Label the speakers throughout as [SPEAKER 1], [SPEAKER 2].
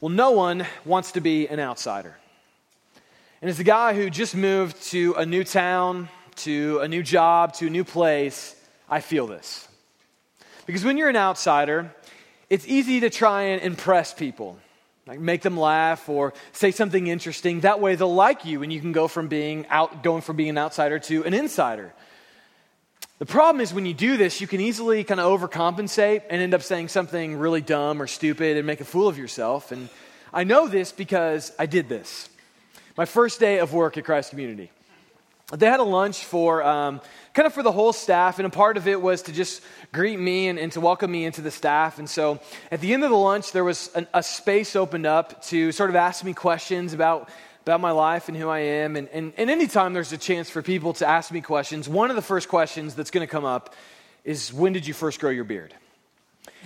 [SPEAKER 1] Well, no one wants to be an outsider. And as a guy who just moved to a new town, to a new job, to a new place, I feel this. Because when you're an outsider, it's easy to try and impress people, like make them laugh or say something interesting. That way they'll like you and you can go from being out, going from being an outsider to an insider. The problem is when you do this, you can easily kind of overcompensate and end up saying something really dumb or stupid and make a fool of yourself. And I know this because I did this. My first day of work at Christ Community. They had a lunch for um, kind of for the whole staff, and a part of it was to just greet me and, and to welcome me into the staff. And so at the end of the lunch, there was an, a space opened up to sort of ask me questions about about my life and who I am. And, and, and anytime there's a chance for people to ask me questions, one of the first questions that's going to come up is when did you first grow your beard?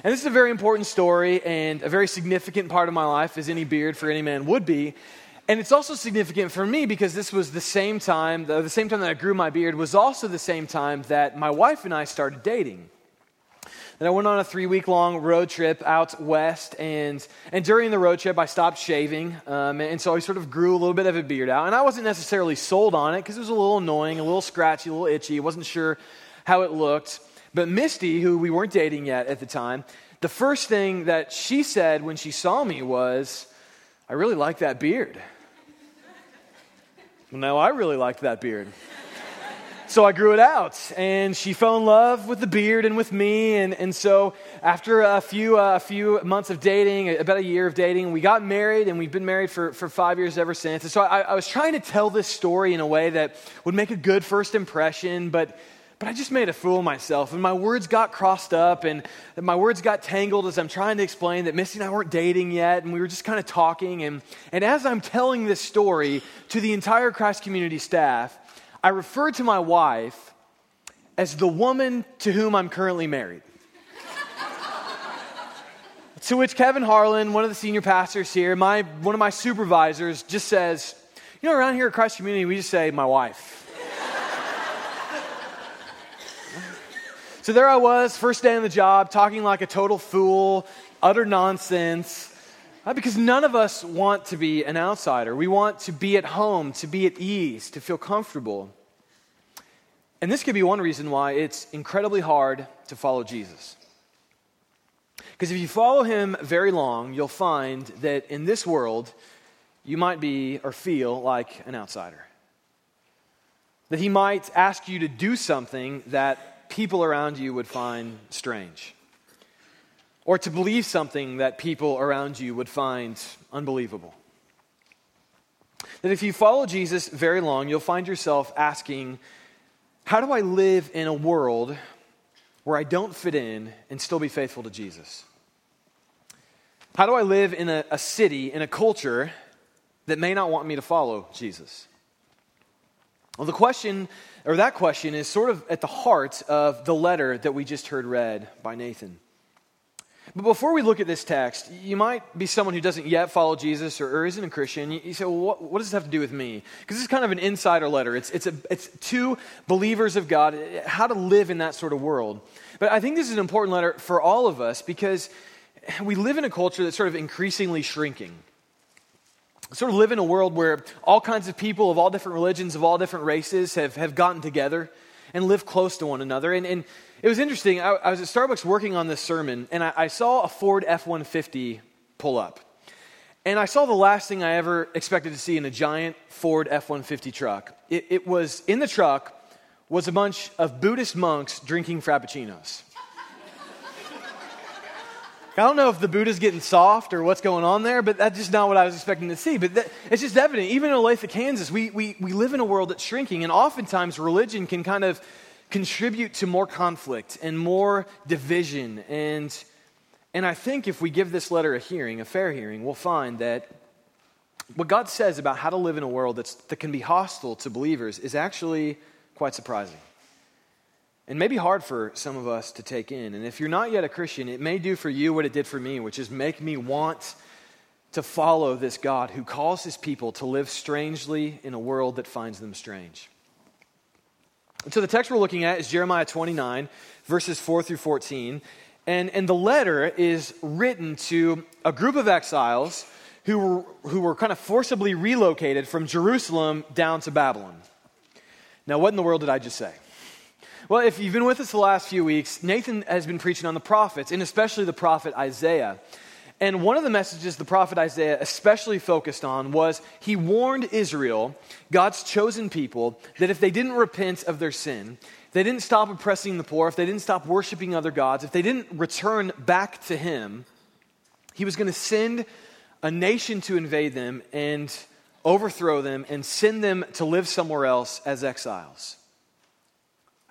[SPEAKER 1] And this is a very important story and a very significant part of my life, as any beard for any man would be. And it's also significant for me because this was the same time, the, the same time that I grew my beard was also the same time that my wife and I started dating. And I went on a three week long road trip out west. And, and during the road trip, I stopped shaving. Um, and so I sort of grew a little bit of a beard out. And I wasn't necessarily sold on it because it was a little annoying, a little scratchy, a little itchy. Wasn't sure how it looked. But Misty, who we weren't dating yet at the time, the first thing that she said when she saw me was, I really like that beard. well, no, I really liked that beard so I grew it out. And she fell in love with the beard and with me. And, and so after a few, uh, a few months of dating, about a year of dating, we got married and we've been married for, for five years ever since. And so I, I was trying to tell this story in a way that would make a good first impression, but but I just made a fool of myself, and my words got crossed up, and my words got tangled as I'm trying to explain that Missy and I weren't dating yet, and we were just kind of talking. And, and as I'm telling this story to the entire Christ community staff, I refer to my wife as the woman to whom I'm currently married. to which Kevin Harlan, one of the senior pastors here, my, one of my supervisors, just says, You know, around here at Christ Community, we just say, My wife. so there I was, first day on the job, talking like a total fool, utter nonsense. Uh, because none of us want to be an outsider. We want to be at home, to be at ease, to feel comfortable. And this could be one reason why it's incredibly hard to follow Jesus. Because if you follow him very long, you'll find that in this world, you might be or feel like an outsider. That he might ask you to do something that people around you would find strange or to believe something that people around you would find unbelievable. That if you follow Jesus very long, you'll find yourself asking, How do I live in a world where I don't fit in and still be faithful to Jesus? How do I live in a, a city, in a culture that may not want me to follow Jesus? Well, the question, or that question, is sort of at the heart of the letter that we just heard read by Nathan. But before we look at this text, you might be someone who doesn't yet follow Jesus or, or isn't a Christian. You, you say, well, what, what, does this have to do with me? Because this is kind of an insider letter. It's, it's, a, it's two believers of God, how to live in that sort of world. But I think this is an important letter for all of us because we live in a culture that's sort of increasingly shrinking. Sort of live in a world where all kinds of people of all different religions, of all different races have, have gotten together and live close to one another. And, and it was interesting. I, I was at Starbucks working on this sermon, and I, I saw a Ford F 150 pull up. And I saw the last thing I ever expected to see in a giant Ford F 150 truck. It, it was in the truck was a bunch of Buddhist monks drinking frappuccinos. I don't know if the Buddha's getting soft or what's going on there, but that's just not what I was expecting to see. But that, it's just evident. Even in Olathe, Kansas, we, we, we live in a world that's shrinking, and oftentimes religion can kind of contribute to more conflict and more division. And, and I think if we give this letter a hearing, a fair hearing, we'll find that what God says about how to live in a world that's, that can be hostile to believers is actually quite surprising. And maybe hard for some of us to take in. And if you're not yet a Christian, it may do for you what it did for me, which is make me want to follow this God who calls his people to live strangely in a world that finds them strange. So the text we're looking at is Jeremiah 29, verses 4 through 14. And, and the letter is written to a group of exiles who were, who were kind of forcibly relocated from Jerusalem down to Babylon. Now, what in the world did I just say? Well, if you've been with us the last few weeks, Nathan has been preaching on the prophets, and especially the prophet Isaiah. And one of the messages the prophet Isaiah especially focused on was he warned Israel, God's chosen people, that if they didn't repent of their sin, they didn't stop oppressing the poor, if they didn't stop worshiping other gods, if they didn't return back to him, he was going to send a nation to invade them and overthrow them and send them to live somewhere else as exiles.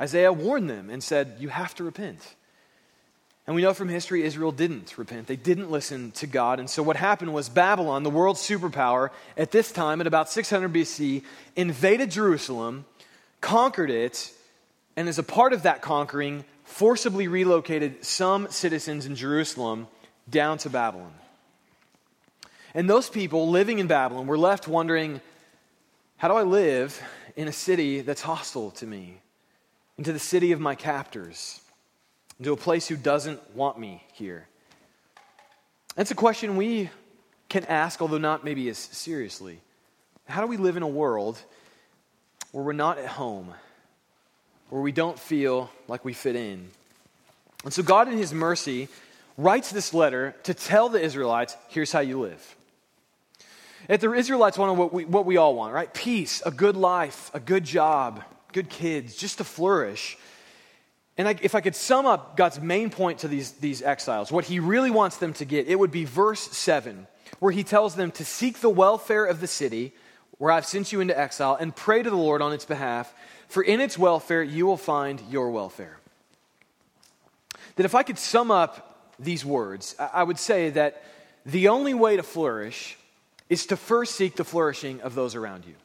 [SPEAKER 1] Isaiah warned them and said, You have to repent. And we know from history Israel didn't repent. They didn't listen to God. And so what happened was Babylon, the world's superpower, at this time, at about 600 BC, invaded Jerusalem, conquered it, and as a part of that conquering, forcibly relocated some citizens in Jerusalem down to Babylon. And those people living in Babylon were left wondering how do I live in a city that's hostile to me, into the city of my captors, into a place who doesn't want me here? That's a question we can ask, although not maybe as seriously. How do we live in a world where we're not at home, where we don't feel like we fit in? And so, God, in His mercy, writes this letter to tell the Israelites here's how you live. If the Israelites wanted what we, what we all want, right? Peace, a good life, a good job, good kids, just to flourish. And I, if I could sum up God's main point to these, these exiles, what he really wants them to get, it would be verse 7, where he tells them to seek the welfare of the city where I've sent you into exile and pray to the Lord on its behalf, for in its welfare you will find your welfare. That if I could sum up these words, I would say that the only way to flourish is to first seek the flourishing of those around you.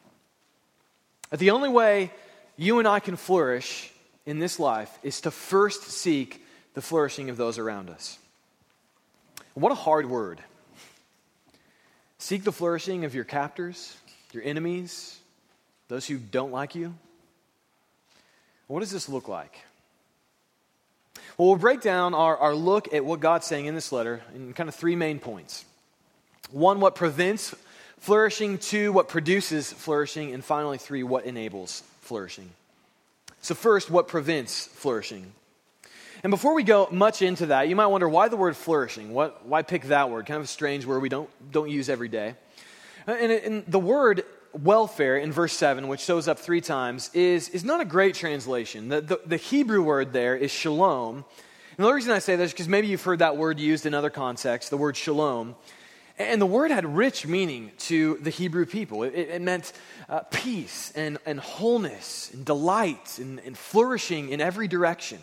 [SPEAKER 1] The only way you and I can flourish in this life is to first seek the flourishing of those around us. What a hard word. Seek the flourishing of your captors, your enemies, those who don't like you. What does this look like? Well, we'll break down our, our look at what God's saying in this letter in kind of three main points. One, what prevents flourishing. Two, what produces flourishing. And finally, three, what enables flourishing. So, first, what prevents flourishing. And before we go much into that, you might wonder why the word flourishing? What, why pick that word? Kind of a strange word we don't, don't use every day. Uh, and, and the word welfare in verse 7, which shows up three times, is, is not a great translation. The, the, the Hebrew word there is shalom. And the reason I say this is because maybe you've heard that word used in other contexts, the word shalom. And the word had rich meaning to the Hebrew people. It, it meant uh, peace and, and wholeness and delight and, and flourishing in every direction.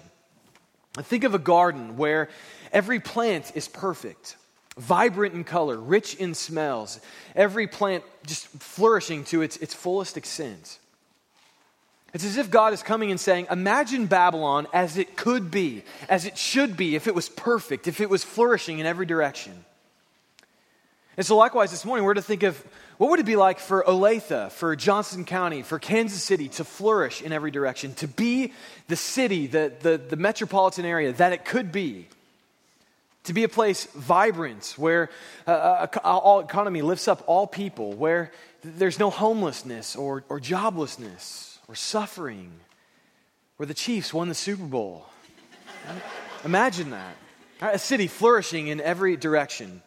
[SPEAKER 1] Think of a garden where every plant is perfect, vibrant in color, rich in smells, every plant just flourishing to its, its fullest extent. It's as if God is coming and saying, Imagine Babylon as it could be, as it should be, if it was perfect, if it was flourishing in every direction. And so, likewise, this morning, we're to think of what would it be like for Olathe, for Johnson County, for Kansas City to flourish in every direction, to be the city, the, the, the metropolitan area that it could be, to be a place vibrant where uh, all economy lifts up all people, where there's no homelessness or, or joblessness or suffering, where the Chiefs won the Super Bowl. Imagine that. A city flourishing in every direction.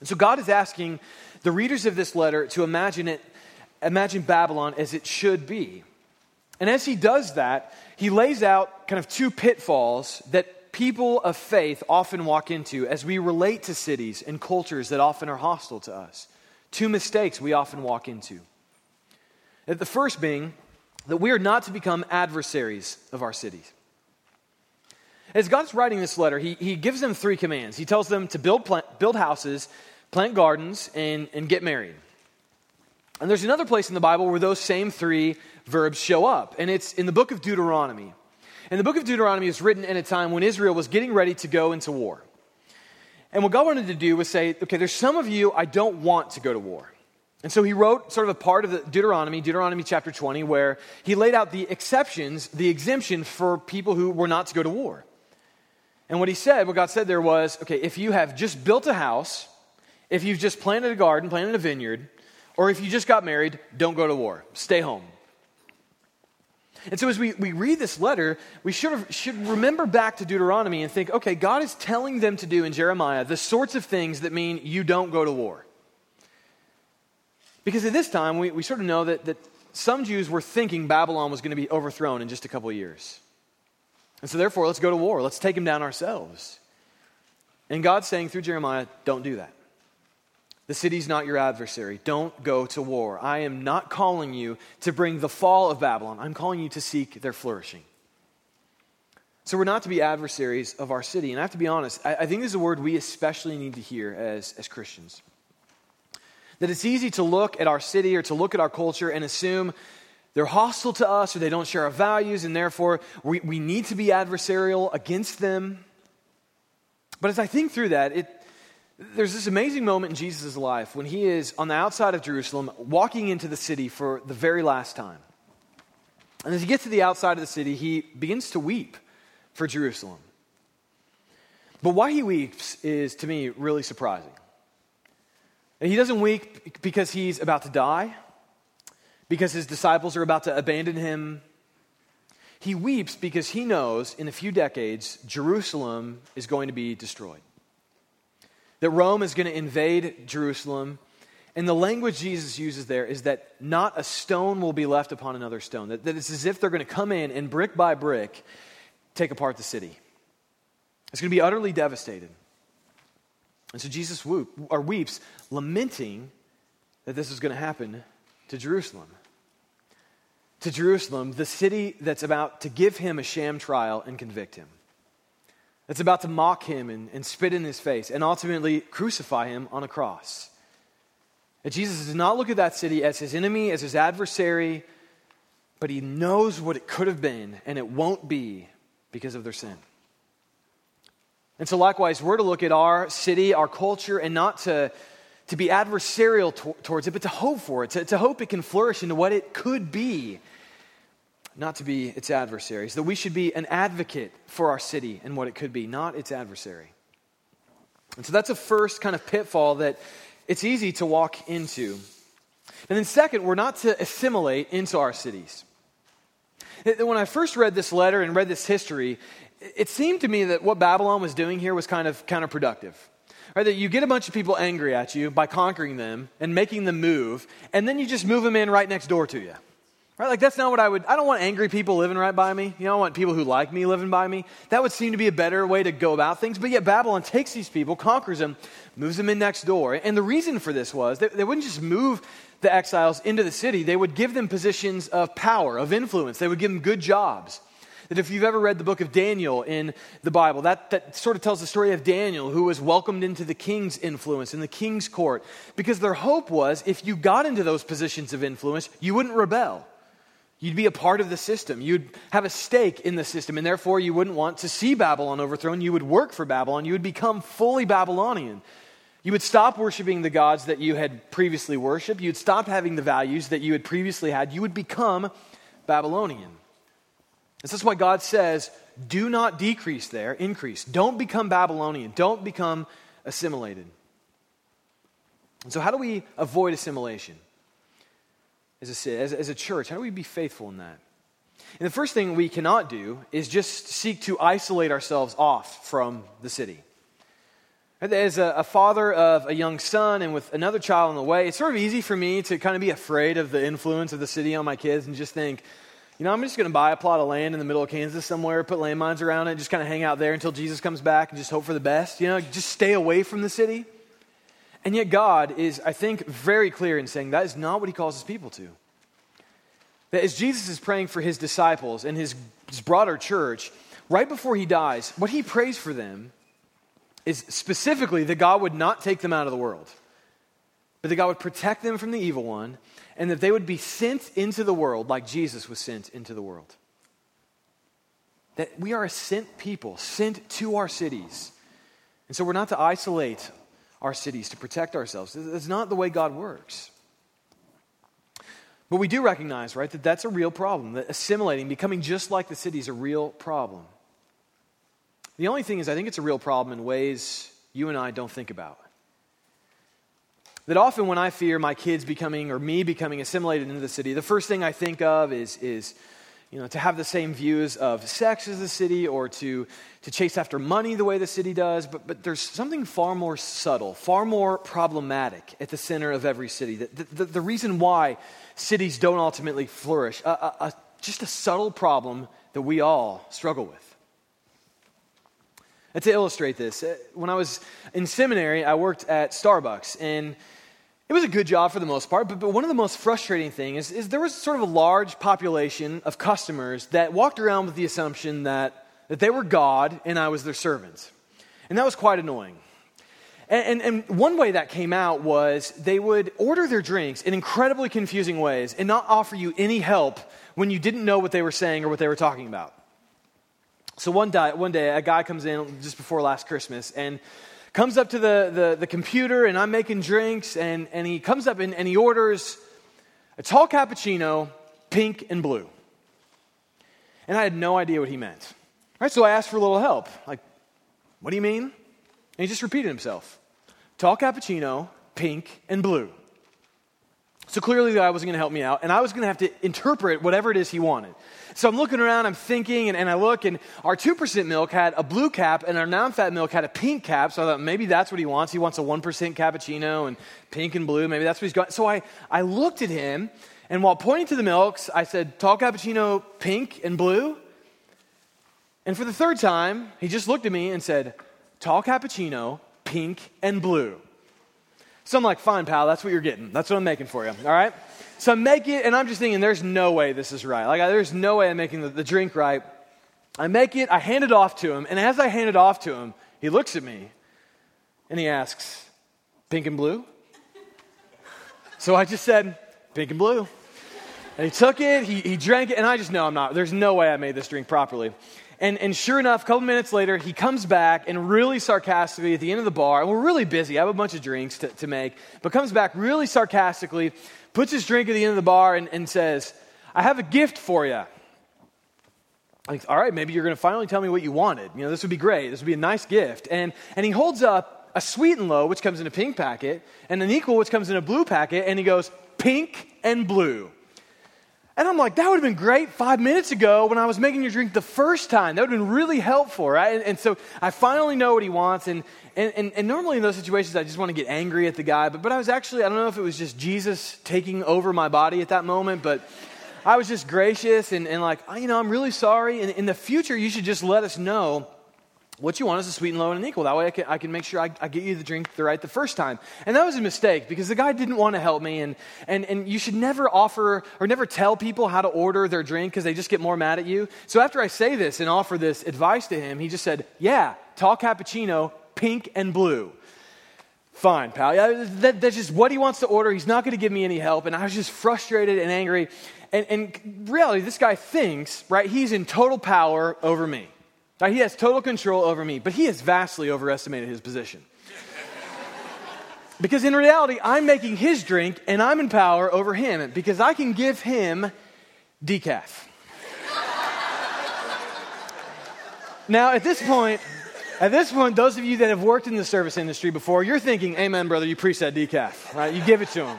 [SPEAKER 1] And so God is asking the readers of this letter to imagine it, imagine Babylon as it should be. And as he does that, he lays out kind of two pitfalls that people of faith often walk into as we relate to cities and cultures that often are hostile to us. Two mistakes we often walk into. The first being that we are not to become adversaries of our cities. As God's writing this letter, he, he gives them three commands. He tells them to build, plant, build houses plant gardens, and, and get married. And there's another place in the Bible where those same three verbs show up, and it's in the book of Deuteronomy. And the book of Deuteronomy is written in a time when Israel was getting ready to go into war. And what God wanted to do was say, okay, there's some of you I don't want to go to war. And so he wrote sort of a part of the Deuteronomy, Deuteronomy chapter 20, where he laid out the exceptions, the exemption for people who were not to go to war. And what he said, what God said there was, okay, if you have just built a house If you've just planted a garden, planted a vineyard, or if you just got married, don't go to war. Stay home. And so, as we, we read this letter, we should, have, should remember back to Deuteronomy and think okay, God is telling them to do in Jeremiah the sorts of things that mean you don't go to war. Because at this time, we, we sort of know that, that some Jews were thinking Babylon was going to be overthrown in just a couple years. And so, therefore, let's go to war. Let's take them down ourselves. And God's saying through Jeremiah, don't do that. The city's not your adversary. Don't go to war. I am not calling you to bring the fall of Babylon. I'm calling you to seek their flourishing. So we're not to be adversaries of our city. And I have to be honest, I, I think this is a word we especially need to hear as, as Christians. That it's easy to look at our city or to look at our culture and assume they're hostile to us or they don't share our values, and therefore we, we need to be adversarial against them. But as I think through that, it, there's this amazing moment in Jesus' life when he is on the outside of Jerusalem, walking into the city for the very last time. And as he gets to the outside of the city, he begins to weep for Jerusalem. But why he weeps is, to me, really surprising. And he doesn't weep because he's about to die, because his disciples are about to abandon him. He weeps because he knows in a few decades, Jerusalem is going to be destroyed that Rome is going to invade Jerusalem. And the language Jesus uses there is that not a stone will be left upon another stone. That, that it's as if they're going to come in and brick by brick take apart the city. It's going to be utterly devastated. And so Jesus whoop, or weeps, lamenting that this is going to happen to Jerusalem. To Jerusalem, the city that's about to give him a sham trial and convict him that's about to mock him and, and spit in his face and ultimately crucify him on a cross. That Jesus does not look at that city as his enemy, as his adversary, but he knows what it could have been, and it won't be because of their sin. And so, likewise, we're to look at our city, our culture, and not to, to be adversarial to, towards it, but to hope for it, to, to hope it can flourish into what it could be not to be its adversaries, that we should be an advocate for our city and what it could be, not its adversary. And so that's a first kind of pitfall that it's easy to walk into. And then, second, we're not to assimilate into our cities. When I first read this letter and read this history, it seemed to me that what Babylon was doing here was kind of counterproductive. Right, that you get a bunch of people angry at you by conquering them and making them move, and then you just move them in right next door to you. Right? Like, that's not what I would, I don't want angry people living right by me. You know, I want people who like me living by me. That would seem to be a better way to go about things. But yet, Babylon takes these people, conquers them, moves them in next door. And the reason for this was they, they wouldn't just move the exiles into the city, they would give them positions of power, of influence. They would give them good jobs. That if you've ever read the book of Daniel in the Bible, that, that sort of tells the story of Daniel, who was welcomed into the king's influence, in the king's court. Because their hope was if you got into those positions of influence, you wouldn't rebel. You'd be a part of the system. You'd have a stake in the system, and therefore you wouldn't want to see Babylon overthrown. You would work for Babylon. You would become fully Babylonian. You would stop worshiping the gods that you had previously worshiped. You'd stop having the values that you had previously had. You would become Babylonian. This is why God says, do not decrease there, increase. Don't become Babylonian. Don't become assimilated. And so, how do we avoid assimilation? as a, as, as a church? How do we be faithful in that? And the first thing we cannot do is just seek to isolate ourselves off from the city. As a, a, father of a young son and with another child on the way, it's sort of easy for me to kind of be afraid of the influence of the city on my kids and just think, you know, I'm just going to buy a plot of land in the middle of Kansas somewhere, put landmines around it, just kind of hang out there until Jesus comes back and just hope for the best. You know, just stay away from the city. And yet, God is, I think, very clear in saying that is not what he calls his people to. That as Jesus is praying for his disciples and his, his broader church, right before he dies, what he prays for them is specifically that God would not take them out of the world, but that God would protect them from the evil one, and that they would be sent into the world like Jesus was sent into the world. That we are a sent people, sent to our cities. And so we're not to isolate our cities to protect ourselves. That's not the way God works. But we do recognize, right, that that's a real problem. That assimilating, becoming just like the city is a real problem. The only thing is, I think it's a real problem in ways you and I don't think about. That often when I fear my kids becoming or me becoming assimilated into the city, the first thing I think of is, is you know, to have the same views of sex as the city or to, to chase after money the way the city does. But, but there's something far more subtle, far more problematic at the center of every city. The, the, the reason why cities don't ultimately flourish, a, a, a, just a subtle problem that we all struggle with. And to illustrate this, uh, when I was in seminary, I worked at Starbucks, and it was a good job for the most part, but, but one of the most frustrating things is, is there was sort of a large population of customers that walked around with the assumption that, that they were God and I was their servant. And that was quite annoying. And, and, and, one way that came out was they would order their drinks in incredibly confusing ways and not offer you any help when you didn't know what they were saying or what they were talking about. So one day, one day, a guy comes in just before last Christmas and comes up to the, the, the computer, and I'm making drinks, and, and he comes up and, and he orders a tall cappuccino, pink and blue. And I had no idea what he meant. All right, so I asked for a little help. Like, what do you mean? And he just repeated himself tall cappuccino, pink and blue. So clearly, the guy wasn't going to help me out, and I was going to have to interpret whatever it is he wanted. So I'm looking around, I'm thinking, and, and I look, and our 2% milk had a blue cap, and our non fat milk had a pink cap. So I thought maybe that's what he wants. He wants a 1% cappuccino and pink and blue. Maybe that's what he's got. So I, I looked at him, and while pointing to the milks, I said, Tall cappuccino, pink and blue. And for the third time, he just looked at me and said, Tall cappuccino, pink and blue. So I'm like, fine, pal, that's what you're getting. That's what I'm making for you, all right? So I make it, and I'm just thinking, there's no way this is right. Like, there's no way I'm making the, the drink right. I make it, I hand it off to him, and as I hand it off to him, he looks at me and he asks, Pink and blue? So I just said, Pink and blue. And he took it, he, he drank it, and I just know I'm not, there's no way I made this drink properly. And, and sure enough, a couple minutes later, he comes back and really sarcastically at the end of the bar, and we're really busy. I have a bunch of drinks to, to make, but comes back really sarcastically puts his drink at the end of the bar and, and says, I have a gift for you. Like, all right, maybe you're going to finally tell me what you wanted. You know, this would be great. This would be a nice gift. And, and he holds up a sweet and low, which comes in a pink packet, and an equal, which comes in a blue packet, and he goes, pink and blue. And I'm like, that would have been great five minutes ago when I was making your drink the first time. That would have been really helpful, right? And, and so I finally know what he wants. And, and, and, normally in those situations, I just want to get angry at the guy. But, but I was actually, I don't know if it was just Jesus taking over my body at that moment, but I was just gracious and, and like, you know, I'm really sorry. And in the future, you should just let us know what you want is a sweet and low and an equal. That way I can, I can make sure I, I, get you the drink the right the first time. And that was a mistake because the guy didn't want to help me. And, and, and you should never offer or never tell people how to order their drink because they just get more mad at you. So after I say this and offer this advice to him, he just said, Yeah, tall cappuccino, pink and blue. Fine, pal. That, that's just what he wants to order. He's not going to give me any help. And I was just frustrated and angry. And, and reality, this guy thinks, right, he's in total power over me. Right? He has total control over me, but he has vastly overestimated his position. because in reality, I'm making his drink and I'm in power over him because I can give him decaf. now, at this point, at this point, those of you that have worked in the service industry before, you're thinking, Amen, brother, you preach that decaf, right? You give it to him.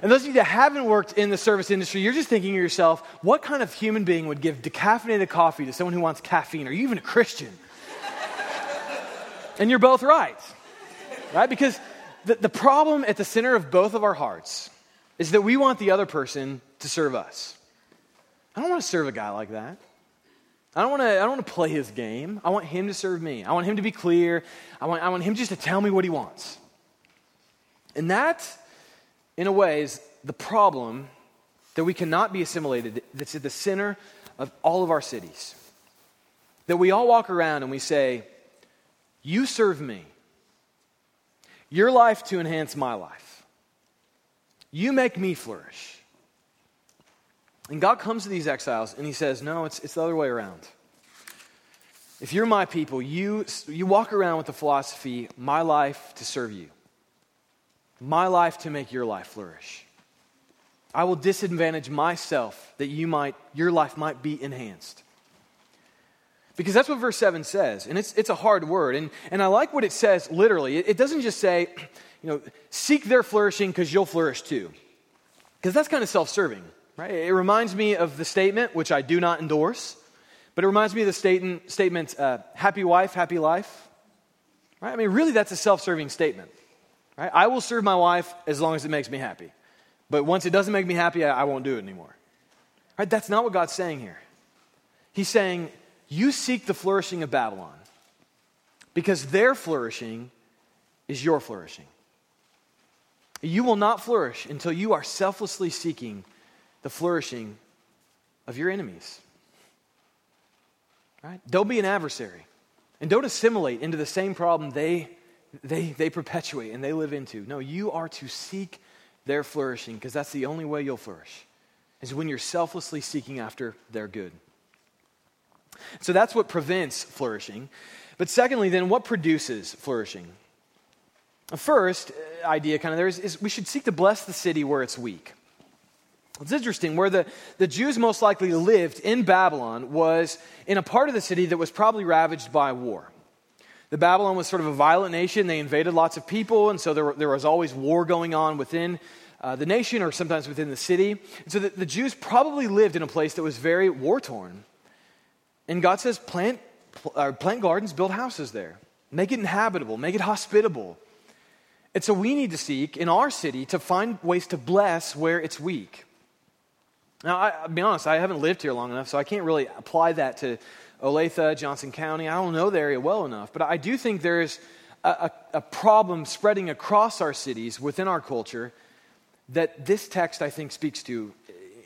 [SPEAKER 1] And those of you that haven't worked in the service industry, you're just thinking to yourself, what kind of human being would give decaffeinated coffee to someone who wants caffeine? Are you even a Christian? and you're both right, right? Because the, the problem at the center of both of our hearts is that we want the other person to serve us. I don't want to serve a guy like that. I don't want to, I don't want to play his game. I want him to serve me. I want him to be clear. I want, I want him just to tell me what he wants. And that in a way, is the problem that we cannot be assimilated that's at the center of all of our cities. That we all walk around and we say, You serve me. Your life to enhance my life. You make me flourish. And God comes to these exiles and he says, No, it's, it's the other way around. If you're my people, you, you walk around with the philosophy, my life to serve you my life to make your life flourish. I will disadvantage myself that you might, your life might be enhanced. Because that's what verse 7 says. And it's, it's a hard word. And, and I like what it says literally. It, it doesn't just say, you know, seek their flourishing because you'll flourish too. Because that's kind of self serving, right? It reminds me of the statement, which I do not endorse, but it reminds me of the statement, statement uh, happy wife, happy life. Right? I mean, really, that's a self serving statement. Right? I will serve my wife as long as it makes me happy. But once it doesn't make me happy, I, I won't do it anymore. Right? That's not what God's saying here. He's saying, You seek the flourishing of Babylon because their flourishing is your flourishing. You will not flourish until you are selflessly seeking the flourishing of your enemies. Right? Don't be an adversary. And don't assimilate into the same problem they, they, they perpetuate and they live into. No, you are to seek their flourishing because that's the only way you'll flourish, is when you're selflessly seeking after their good. So that's what prevents flourishing. But secondly, then, what produces flourishing? First uh, idea, kind of there, is, is we should seek to bless the city where it's weak. It's interesting. Where the, the Jews most likely lived in Babylon was in a part of the city that was probably ravaged by war. The Babylon was sort of a violent nation. They invaded lots of people, and so there, there was always war going on within uh, the nation or sometimes within the city. And so the, the Jews probably lived in a place that was very war torn. And God says, plant, uh, plant gardens, build houses there, make it inhabitable, make it hospitable. And so we need to seek in our city to find ways to bless where it's weak. Now, I, will be honest, I haven't lived here long enough, so I can't really apply that to Olathe, Johnson County. I don't know the area well enough, but I do think there is a, a, a problem spreading across our cities within our culture that this text, I think, speaks to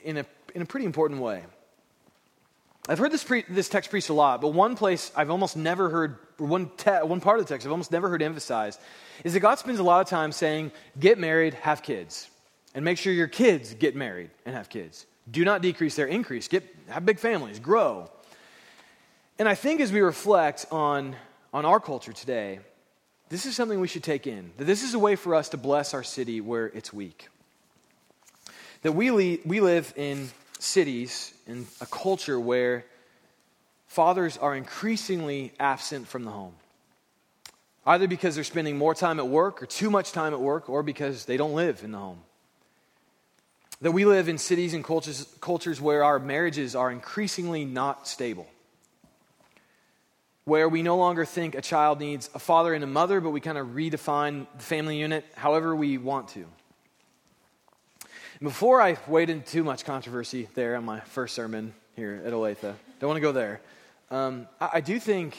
[SPEAKER 1] in a, in a pretty important way. I've heard this, pre- this text preached a lot, but one place I've almost never heard, one, te- one part of the text I've almost never heard emphasized, is that God spends a lot of time saying, get married, have kids, and make sure your kids get married and have kids. Do not decrease there increase. Get, have big families, grow. And I think as we reflect on, on our culture today, this is something we should take in. That this is a way for us to bless our city where it's weak. That we, le- we live in cities, in a culture where fathers are increasingly absent from the home. Either because they're spending more time at work or too much time at work, or because they don't live in the home. That we live in cities and cultures, cultures where our marriages are increasingly not stable. Where we no longer think a child needs a father and a mother, but we kind of redefine the family unit however we want to. Before I wade into too much controversy there on my first sermon here at Olathe, don't want to go there. Um, I, I do think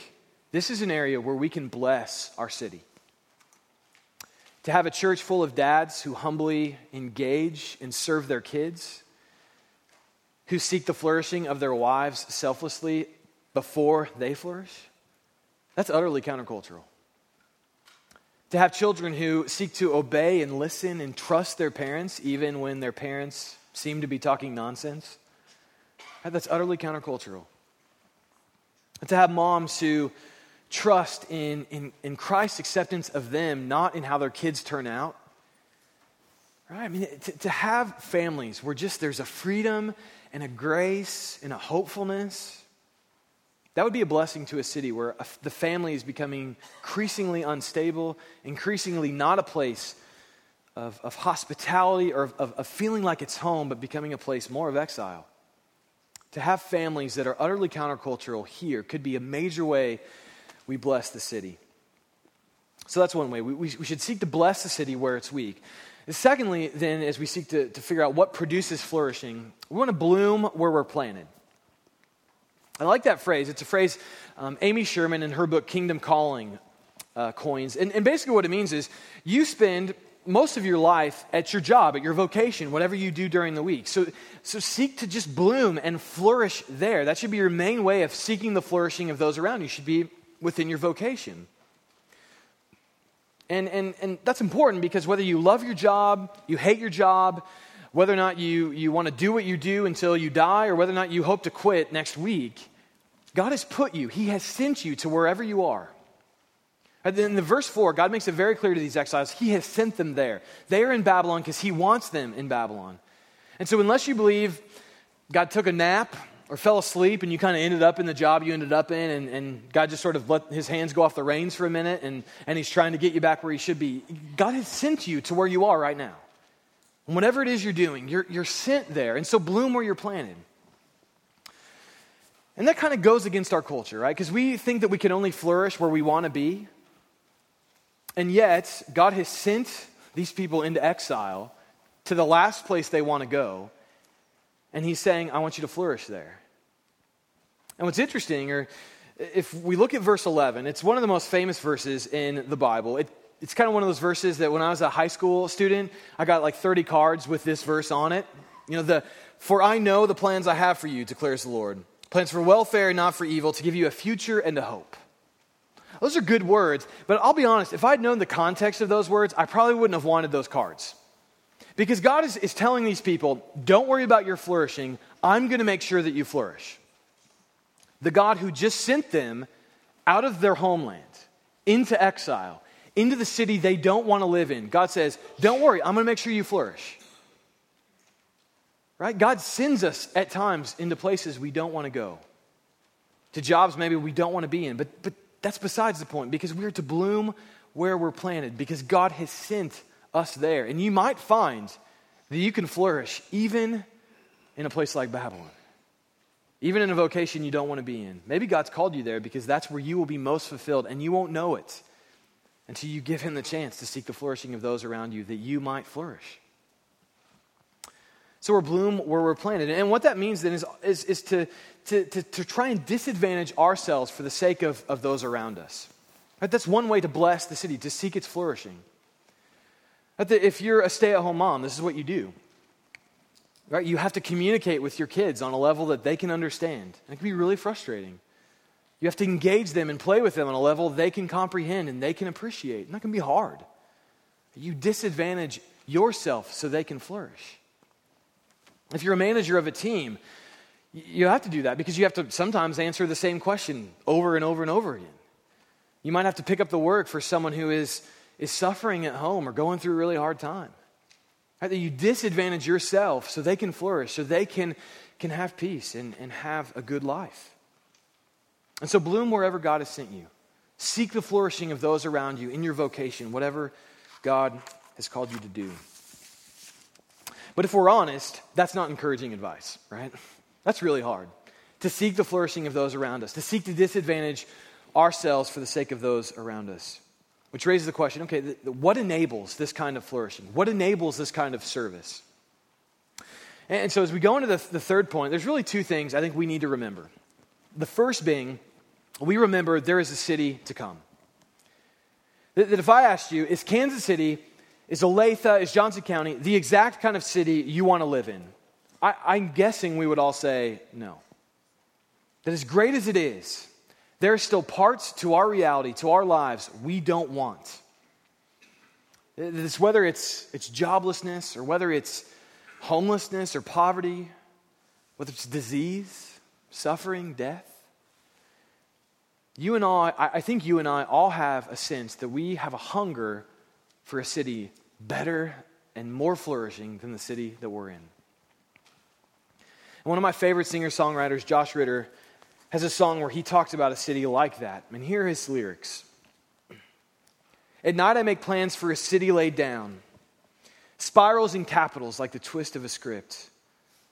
[SPEAKER 1] this is an area where we can bless our city. To have a church full of dads who humbly engage and serve their kids, who seek the flourishing of their wives selflessly before they flourish, that's utterly countercultural. To have children who seek to obey and listen and trust their parents, even when their parents seem to be talking nonsense, that's utterly countercultural. To have moms who trust in, in, in Christ's acceptance of them, not in how their kids turn out. Right? I mean, to, to have families where just there's a freedom and a grace and a hopefulness, that would be a blessing to a city where the family is becoming increasingly unstable, increasingly not a place of, of hospitality or of, of feeling like it's home, but becoming a place more of exile. To have families that are utterly countercultural here could be a major way we bless the city. So that's one way. We, we, we should seek to bless the city where it's weak. And secondly, then, as we seek to, to figure out what produces flourishing, we want to bloom where we're planted. I like that phrase. It's a phrase um, Amy Sherman in her book Kingdom Calling uh, coins. And, and basically, what it means is you spend most of your life at your job, at your vocation, whatever you do during the week. So, so seek to just bloom and flourish there. That should be your main way of seeking the flourishing of those around you, should be within your vocation. And, and, and that's important because whether you love your job, you hate your job, whether or not you, you want to do what you do until you die, or whether or not you hope to quit next week, God has put you, He has sent you to wherever you are. And then in the verse 4, God makes it very clear to these exiles, He has sent them there. They are in Babylon because He wants them in Babylon. And so, unless you believe God took a nap or fell asleep and you kind of ended up in the job you ended up in, and, and God just sort of let his hands go off the reins for a minute and, and he's trying to get you back where he should be. God has sent you to where you are right now. And whatever it is you're doing, you're, you're sent there. And so bloom where you're planted. And that kind of goes against our culture, right? Because we think that we can only flourish where we want to be. And yet, God has sent these people into exile to the last place they want to go. And He's saying, I want you to flourish there. And what's interesting, or if we look at verse 11, it's one of the most famous verses in the Bible. It, it's kind of one of those verses that when I was a high school student, I got like 30 cards with this verse on it. You know, the, for I know the plans I have for you, declares the Lord. Plans for welfare not for evil, to give you a future and a hope. Those are good words, but I'll be honest, if I'd known the context of those words, I probably wouldn't have wanted those cards. Because God is, is telling these people, don't worry about your flourishing, I'm going to make sure that you flourish the God who just sent them out of their homeland into exile, into the city they don't want to live in. God says, Don't worry, I'm going to make sure you flourish. Right? God sends us at times into places we don't want to go, to jobs maybe we don't want to be in. But, but that's besides the point because we're to bloom where we're planted because God has sent us there. And you might find that you can flourish even in a place like Babylon even in a vocation you don't want to be in. Maybe God's called you there because that's where you will be most fulfilled, and you won't know it until you give Him the chance to seek the flourishing of those around you that you might flourish. So we're bloom where we're planted. And what that means then is, is, is to, to, to, to, try and disadvantage ourselves for the sake of, of those around us. Right? That's one way to bless the city, to seek its flourishing. If you're a stay at home mom, this is what you do. Right? You have to communicate with your kids on a level that they can understand. And it can be really frustrating. You have to engage them and play with them on a level they can comprehend and they can appreciate. And that can be hard. You disadvantage yourself so they can flourish. If you're a manager of a team, you have to do that because you have to sometimes answer the same question over and over and over again. You might have to pick up the work for someone who is, is suffering at home or going through a really hard time. Right? You disadvantage yourself so they can flourish, so they can, can have peace and, and have a good life. And so bloom wherever God has sent you. Seek the flourishing of those around you in your vocation, whatever God has called you to do. But if we're honest, that's not encouraging advice, right? That's really hard. To seek the flourishing of those around us, to seek to disadvantage ourselves for the sake of those around us. Which raises the question okay, what enables this kind of flourishing? What enables this kind of service? And so, as we go into the, the third point, there's really two things I think we need to remember. The first being, we remember there is a city to come. That, that if I asked you, is Kansas City, is Olathe, is Johnson County the exact kind of city you want to live in? I, I'm guessing we would all say no. That as great as it is, there are still parts to our reality, to our lives, we don't want. It's whether it's, it's joblessness or whether it's homelessness or poverty, whether it's disease, suffering, death. You and I, I think you and I all have a sense that we have a hunger for a city better and more flourishing than the city that we're in. And one of my favorite singer songwriters, Josh Ritter, has a song where he talks about a city like that. And here are his lyrics At night, I make plans for a city laid down, spirals and capitals like the twist of a script,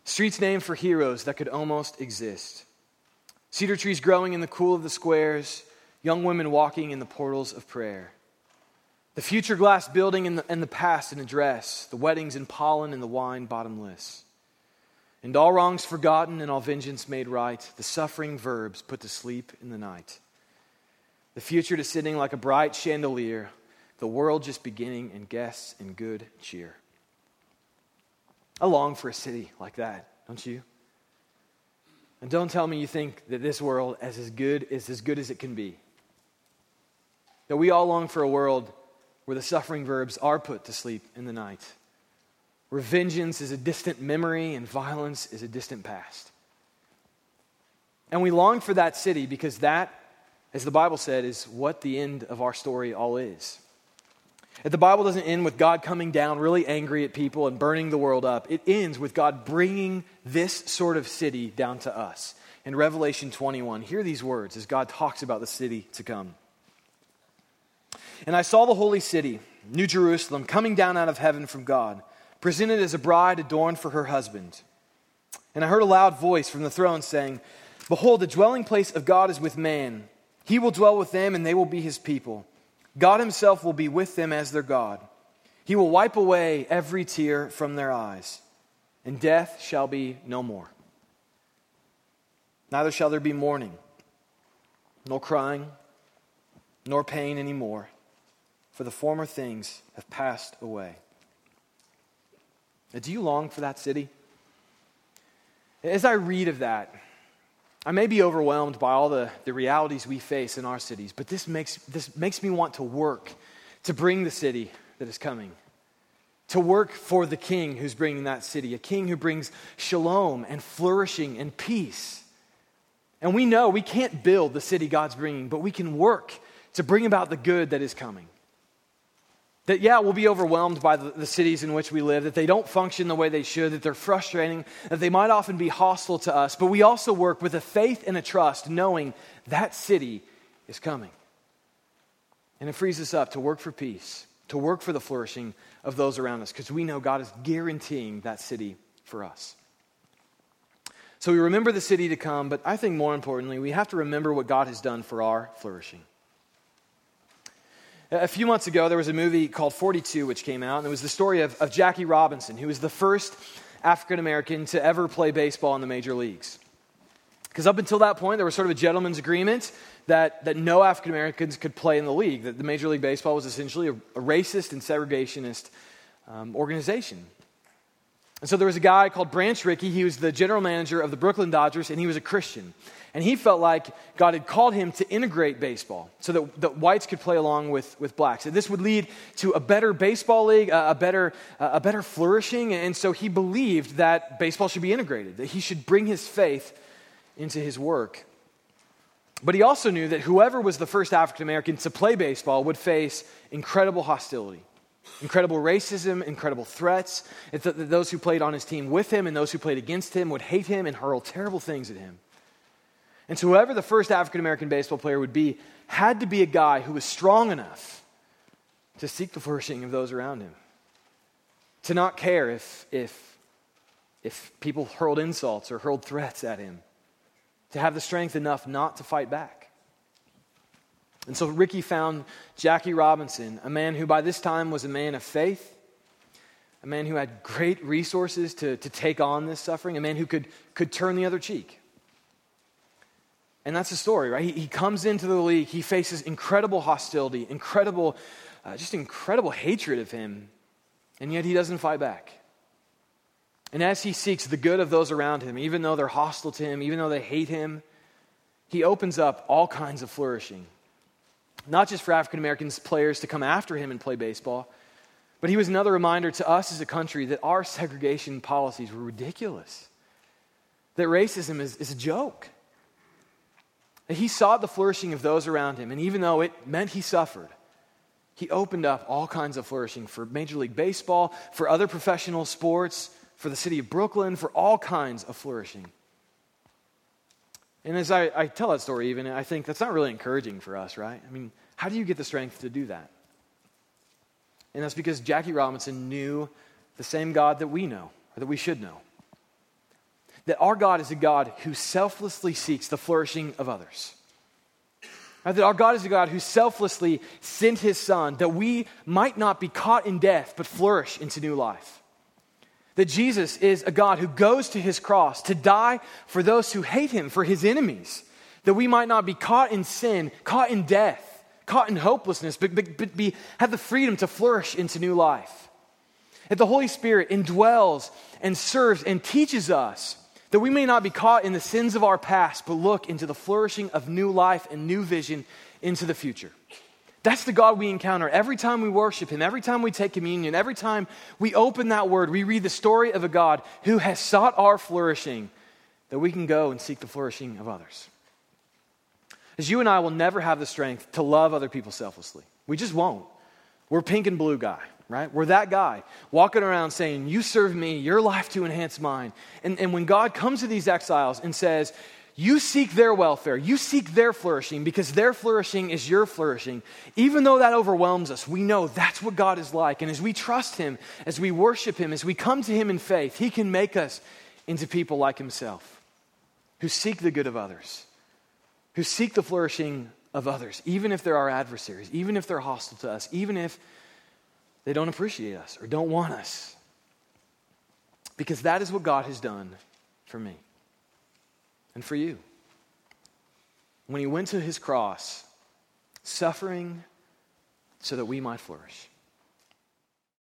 [SPEAKER 1] streets named for heroes that could almost exist, cedar trees growing in the cool of the squares, young women walking in the portals of prayer. The future glass building and the, the past in a dress, the weddings in pollen and the wine bottomless. And all wrongs forgotten and all vengeance made right, the suffering verbs put to sleep in the night. The future descending like a bright chandelier, the world just beginning and guests in good cheer. I long for a city like that, don't you? And don't tell me you think that this world is as good, is as good as it can be. That we all long for a world where the suffering verbs are put to sleep in the night where vengeance is a distant memory and violence is a distant past. And we long for that city because that, as the Bible said, is what the end of our story all is. If the Bible doesn't end with God coming down really angry at people and burning the world up, it ends with God bringing this sort of city down to us. In Revelation 21, hear these words as God talks about the city to come. And I saw the holy city, New Jerusalem, coming down out of heaven from God, presented as a bride adorned for her husband. And I heard a loud voice from the throne saying, Behold, the dwelling place of God is with man. He will dwell with them, and they will be his people. God himself will be with them as their God. He will wipe away every tear from their eyes, and death shall be no more. Neither shall there be mourning, nor crying, nor pain anymore, for the former things have passed away. Do you long for that city? As I read of that, I may be overwhelmed by all the, the realities we face in our cities, but this makes, this makes me want to work to bring the city that is coming. To work for the king who's bringing that city, a king who brings shalom and flourishing and peace. And we know we can't build the city God's bringing, but we can work to bring about the good that is coming. That, yeah, we'll be overwhelmed by the, the, cities in which we live, that they don't function the way they should, that they're frustrating, that they might often be hostile to us. But we also work with a faith and a trust, knowing that city is coming. And it frees us up to work for peace, to work for the flourishing of those around us, because we know God is guaranteeing that city for us. So we remember the city to come, but I think more importantly, we have to remember what God has done for our flourishing. A few months ago, there was a movie called 42 which came out, and it was the story of, of Jackie Robinson, who was the first African American to ever play baseball in the major leagues. Because up until that point, there was sort of a gentleman's agreement that, that no African Americans could play in the league, that the Major League Baseball was essentially a, a racist and segregationist um, organization. And so there was a guy called Branch Rickey. He was the general manager of the Brooklyn Dodgers, and he was a Christian. And he felt like God had called him to integrate baseball so that, that whites could play along with, with blacks. And this would lead to a better baseball league, a, a better, a better flourishing. And so he believed that baseball should be integrated, that he should bring his faith into his work. But he also knew that whoever was the first African American to play baseball would face incredible hostility incredible racism, incredible threats. That those who played on his team with him and those who played against him would hate him and hurl terrible things at him. And so, whoever the first African American baseball player would be, had to be a guy who was strong enough to seek the flourishing of those around him, to not care if, if, if people hurled insults or hurled threats at him, to have the strength enough not to fight back. And so Rickey found Jackie Robinson, a man who by this time was a man of faith, a man who had great resources to, to take on this suffering, a man who could, could turn the other cheek. And that's the story, right? He, he comes into the league, he faces incredible hostility, incredible, uh, just incredible hatred of him, and yet he doesn't fight back. And as he seeks the good of those around him, even though they're hostile to him, even though they hate him, he opens up all kinds of flourishing not just for African Americans players to come after him and play baseball, but he was another reminder to us as a country that our segregation policies were ridiculous, that racism is, is a joke. He sought the flourishing of those around him, and even though it meant he suffered, he opened up all kinds of flourishing for Major League Baseball, for other professional sports, for the city of Brooklyn, for all kinds of flourishing. And as I, I tell that story, even, I think that's not really encouraging for us, right? I mean, how do you get the strength to do that? And that's because Jackie Robinson knew the same God that we know, or that we should know. That our God is a God who selflessly seeks the flourishing of others. Right? That our God is a God who selflessly sent his Son that we might not be caught in death, but flourish into new life that Jesus is a God who goes to his cross to die for those who hate him, for his enemies, that we might not be caught in sin, caught in death, caught in hopelessness, but, but, but be, have the freedom to flourish into new life. That the Holy Spirit indwells and serves and teaches us that we may not be caught in the sins of our past, but look into the flourishing of new life and new vision into the future. That's the God we encounter every time we worship Him, every time we take communion, every time we open that word, we read the story of a God who has sought our flourishing, that we can go and seek the flourishing of others. As you and I will never have the strength to love other people selflessly. We just won't. We're pink and blue guy, right? We're that guy walking around saying, You serve me, your life to enhance mine. And, and when God comes to these exiles and says, you seek their welfare. You seek their flourishing because their flourishing is your flourishing. Even though that overwhelms us, we know that's what God is like. And as we trust Him, as we worship Him, as we come to Him in faith, He can make us into people like Himself who seek the good of others, who seek the flourishing of others, even if they're our adversaries, even if they're hostile to us, even if they don't appreciate us or don't want us. Because that is what God has done for me and for you. When he went to his cross, suffering so that we might flourish.